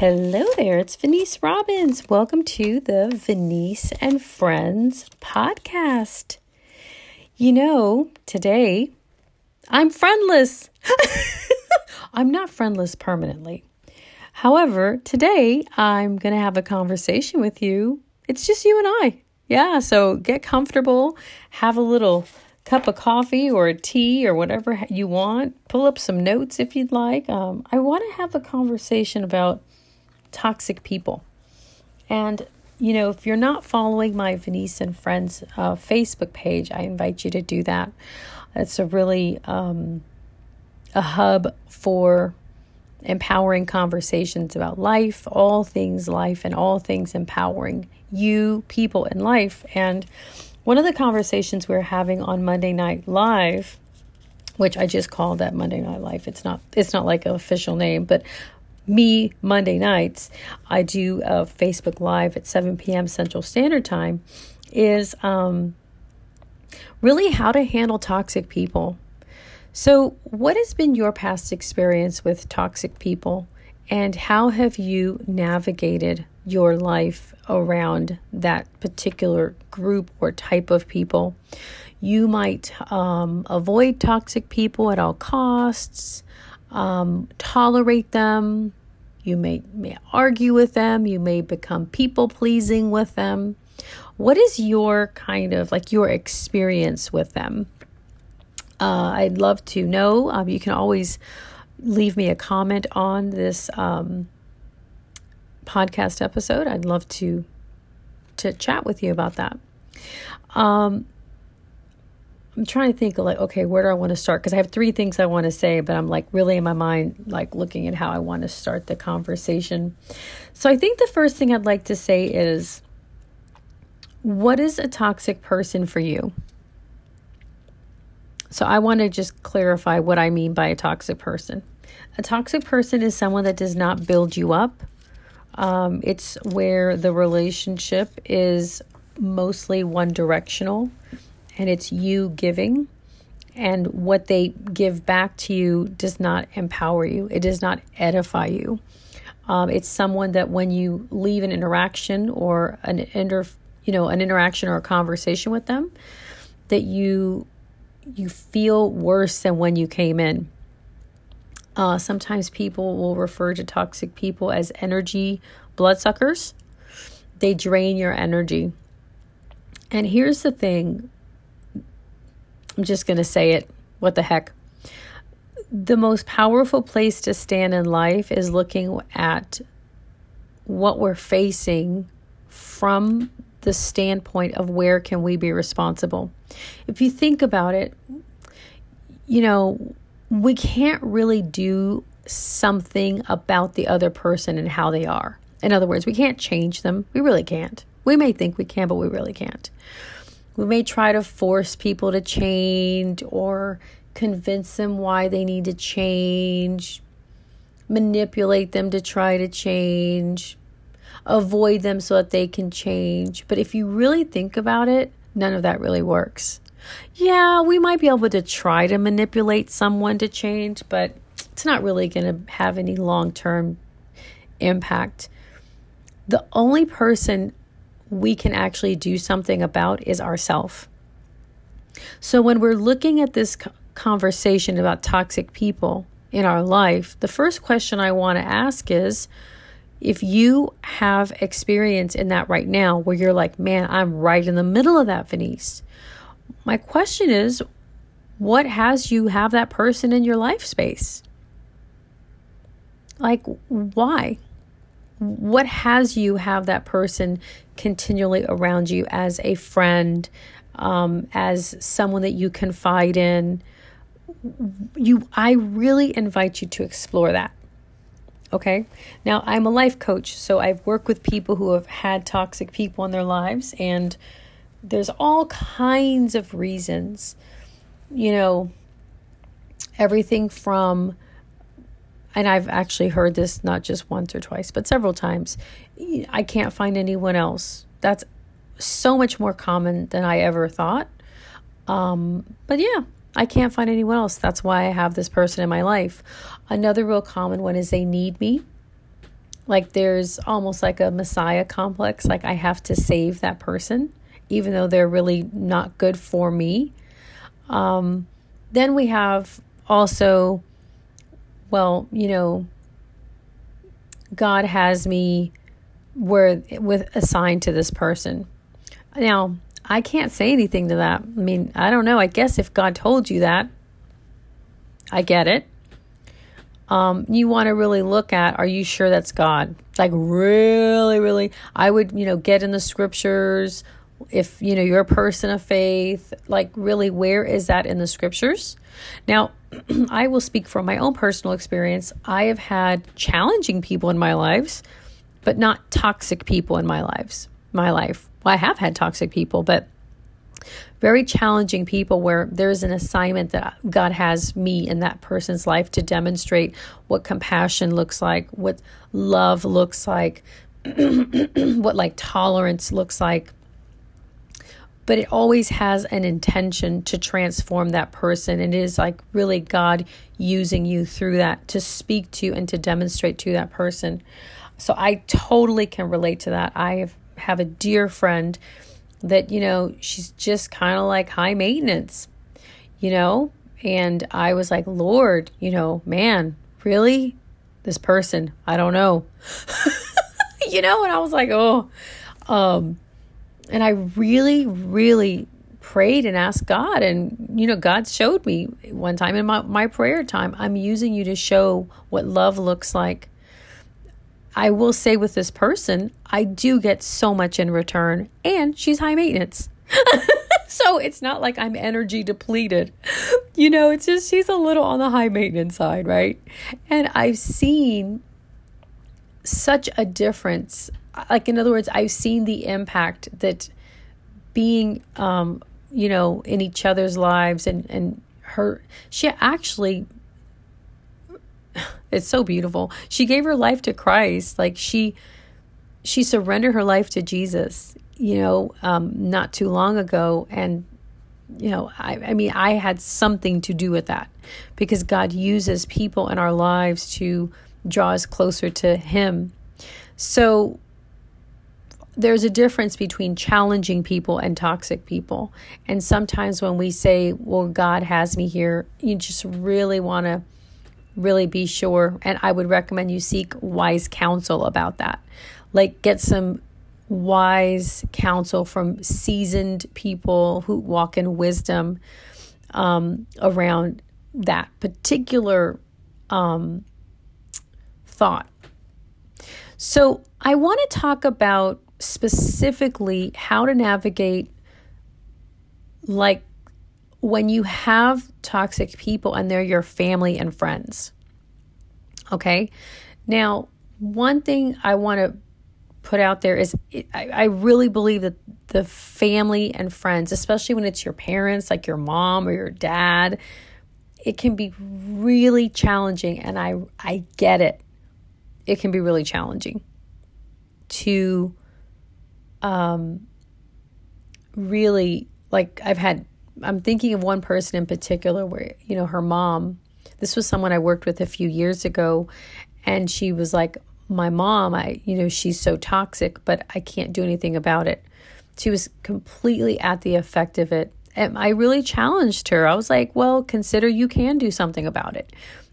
Hello there, it's Venice Robbins. Welcome to the Venice and Friends podcast. You know, today I'm friendless. I'm not friendless permanently. However, today I'm going to have a conversation with you. It's just you and I. Yeah, so get comfortable, have a little cup of coffee or tea or whatever you want. Pull up some notes if you'd like. Um, I want to have a conversation about toxic people. And, you know, if you're not following my Venice and Friends uh, Facebook page, I invite you to do that. It's a really um, a hub for empowering conversations about life, all things life, and all things empowering you, people, in life. And one of the conversations we are having on Monday Night Live, which I just called that Monday Night Live. It's not it's not like an official name, but me Monday nights, I do a Facebook Live at 7 p.m. Central Standard Time, is um, really how to handle toxic people. So, what has been your past experience with toxic people, and how have you navigated your life around that particular group or type of people? You might um, avoid toxic people at all costs, um, tolerate them. You may, may argue with them. You may become people pleasing with them. What is your kind of like your experience with them? Uh, I'd love to know. Um, you can always leave me a comment on this um, podcast episode. I'd love to to chat with you about that. Um, I'm trying to think like, okay, where do I want to start? Because I have three things I want to say, but I'm like really in my mind, like looking at how I want to start the conversation. So I think the first thing I'd like to say is, what is a toxic person for you? So I want to just clarify what I mean by a toxic person. A toxic person is someone that does not build you up. Um, it's where the relationship is mostly one directional and it's you giving. And what they give back to you does not empower you, it does not edify you. Um, it's someone that when you leave an interaction or an inter, you know, an interaction or a conversation with them, that you you feel worse than when you came in. Uh, sometimes people will refer to toxic people as energy bloodsuckers. They drain your energy. And here's the thing I'm just going to say it. What the heck? The most powerful place to stand in life is looking at what we're facing from the standpoint of where can we be responsible. If you think about it, you know, we can't really do something about the other person and how they are. In other words, we can't change them. We really can't. We may think we can, but we really can't. We may try to force people to change or convince them why they need to change, manipulate them to try to change, avoid them so that they can change. But if you really think about it, none of that really works. Yeah, we might be able to try to manipulate someone to change, but it's not really going to have any long term impact. The only person we can actually do something about is ourself. So when we're looking at this conversation about toxic people in our life, the first question I want to ask is if you have experience in that right now where you're like, man, I'm right in the middle of that, Venice. My question is, what has you have that person in your life space? Like, why? What has you have that person continually around you as a friend, um, as someone that you confide in? You, I really invite you to explore that. Okay. Now, I'm a life coach, so I've worked with people who have had toxic people in their lives, and there's all kinds of reasons. You know, everything from, and I've actually heard this not just once or twice, but several times. I can't find anyone else. That's so much more common than I ever thought. Um, but yeah, I can't find anyone else. That's why I have this person in my life. Another real common one is they need me. like there's almost like a messiah complex like i have to save that person even though they're really not good for me um, then we have also well you know god has me where with assigned to this person now i can't say anything to that i mean i don't know i guess if god told you that i get it um, you want to really look at are you sure that's God? Like, really, really, I would, you know, get in the scriptures. If, you know, you're a person of faith, like, really, where is that in the scriptures? Now, I will speak from my own personal experience. I have had challenging people in my lives, but not toxic people in my lives, my life. Well, I have had toxic people, but very challenging people where there's an assignment that God has me in that person's life to demonstrate what compassion looks like, what love looks like, what like tolerance looks like. But it always has an intention to transform that person. And it is like really God using you through that to speak to and to demonstrate to that person. So I totally can relate to that. I have, have a dear friend that, you know, she's just kind of like high maintenance, you know? And I was like, Lord, you know, man, really? This person, I don't know. you know, and I was like, oh, um, and I really, really prayed and asked God. And, you know, God showed me one time in my, my prayer time, I'm using you to show what love looks like I will say with this person, I do get so much in return, and she's high maintenance. so it's not like I'm energy depleted. You know, it's just she's a little on the high maintenance side, right? And I've seen such a difference. Like, in other words, I've seen the impact that being, um, you know, in each other's lives and, and her, she actually it's so beautiful. She gave her life to Christ. Like she she surrendered her life to Jesus, you know, um, not too long ago. And, you know, I, I mean, I had something to do with that because God uses people in our lives to draw us closer to Him. So there's a difference between challenging people and toxic people. And sometimes when we say, well, God has me here, you just really want to really be sure. And I would recommend you seek wise counsel about that. Like, get some wise counsel from seasoned people who walk in wisdom um, around that particular um, thought. So, I want to talk about specifically how to navigate like when you have toxic people and they're your family and friends. Okay. Now, one thing I want to put out there is I, I really believe that the family and friends, especially when it's your parents, like your mom or your dad, it can be really challenging. And I, I get it. It can be really challenging to um, really, like, I've had I'm thinking of one person in particular where, you know, her mom, this was someone I worked with a few years ago, and she was like, My mom, I, you know, she's so toxic, but I can't do anything about it. She was completely at the effect of it. And I really challenged her. I was like, Well, consider you can do something about it.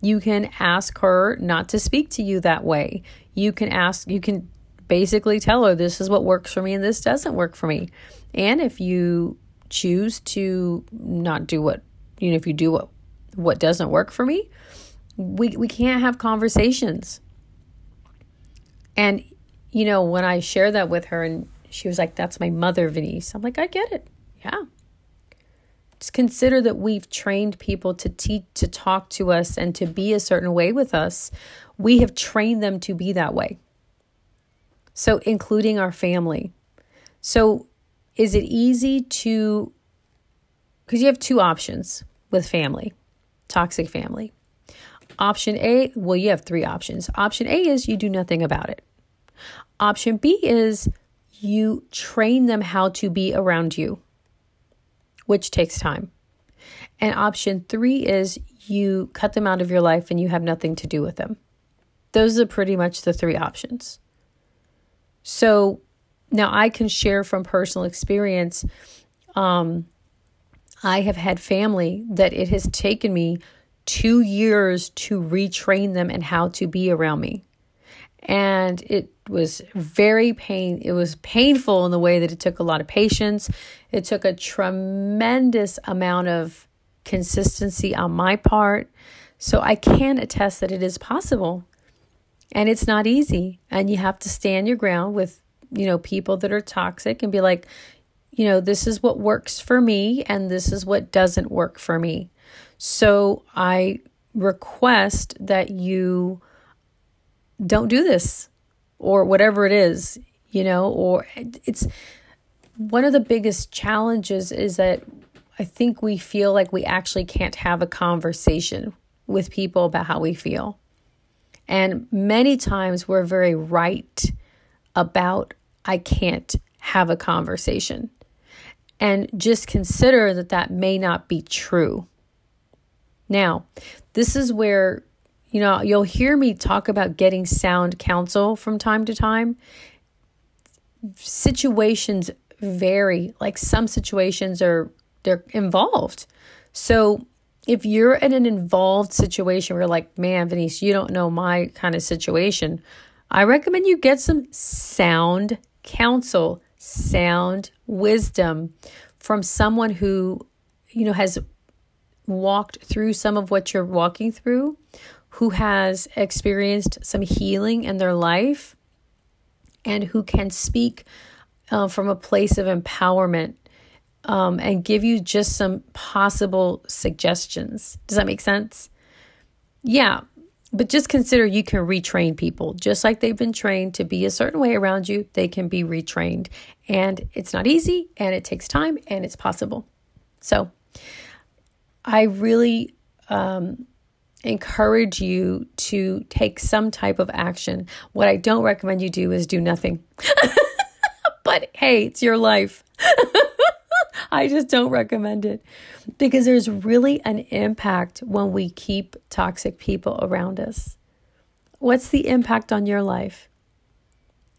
You can ask her not to speak to you that way. You can ask, you can basically tell her this is what works for me and this doesn't work for me. And if you choose to not do what you know if you do what what doesn't work for me we we can't have conversations. And you know when i share that with her and she was like that's my mother Venice. I'm like i get it. Yeah. Just consider that we've trained people to teach to talk to us and to be a certain way with us. We have trained them to be that way so including our family so is it easy to, because you have two options with family, toxic family. Option A, well, you have three options. Option A is you do nothing about it. Option B is you train them how to be around you, which takes time. And option three is you cut them out of your life and you have nothing to do with them. Those are pretty much the three options. So now I can share from personal experience. Um, I have had family that it has taken me two years to retrain them and how to be around me. And it was very pain it was painful in the way that it took a lot of patience. It took a tremendous amount of consistency on my part. So I can attest that it is possible. And it's not easy. And you have to stand your ground with, you know, people that are toxic and be like, you know, this is what works for me and this is what doesn't work for me. So I request that you don't do this or whatever it is, you know, or it's one of the biggest challenges is that I think we feel like we actually can't have a conversation with people about how we feel. And many times we're very right about, I can't have a conversation. And just consider that that may not be true. Now, this is where, you know, you'll hear me talk about getting sound counsel from time to time. Situations vary. Like some situations are they're involved. So if you're in an involved situation where you're like, man, Venice, you don't know my kind of situation, I recommend you get some sound counsel, sound wisdom from someone who, you know, has walked through some of what you're walking through, who has experienced some healing in their life, and who can speak uh, from a place of empowerment um, and give you just some possible suggestions. Does that make sense? Yeah, but just consider you can retrain people just like they've been trained to be a certain way around you, they can be retrained. And it's not easy and it takes time and it's possible. So, I really um, encourage you to take some type of action. What I don't recommend you do is do nothing. but hey, it's your life. I just don't recommend it because there's really an impact when we keep toxic people around us. What's the impact on your life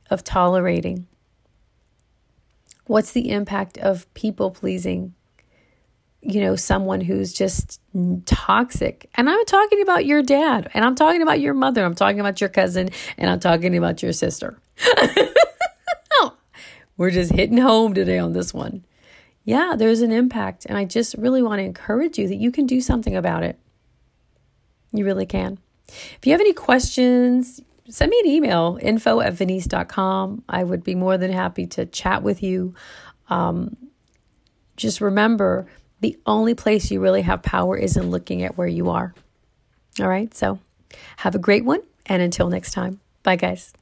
of tolerating? What's the impact of people pleasing? you know, someone who's just toxic. And I'm talking about your dad, and I'm talking about your mother, I'm talking about your cousin, and I'm talking about your sister. we're just hitting home today on this one. Yeah, there's an impact, and I just really want to encourage you that you can do something about it. You really can. If you have any questions, send me an email info at venice.com. I would be more than happy to chat with you. Um, just remember the only place you really have power is in looking at where you are. All right, so have a great one, and until next time, bye, guys.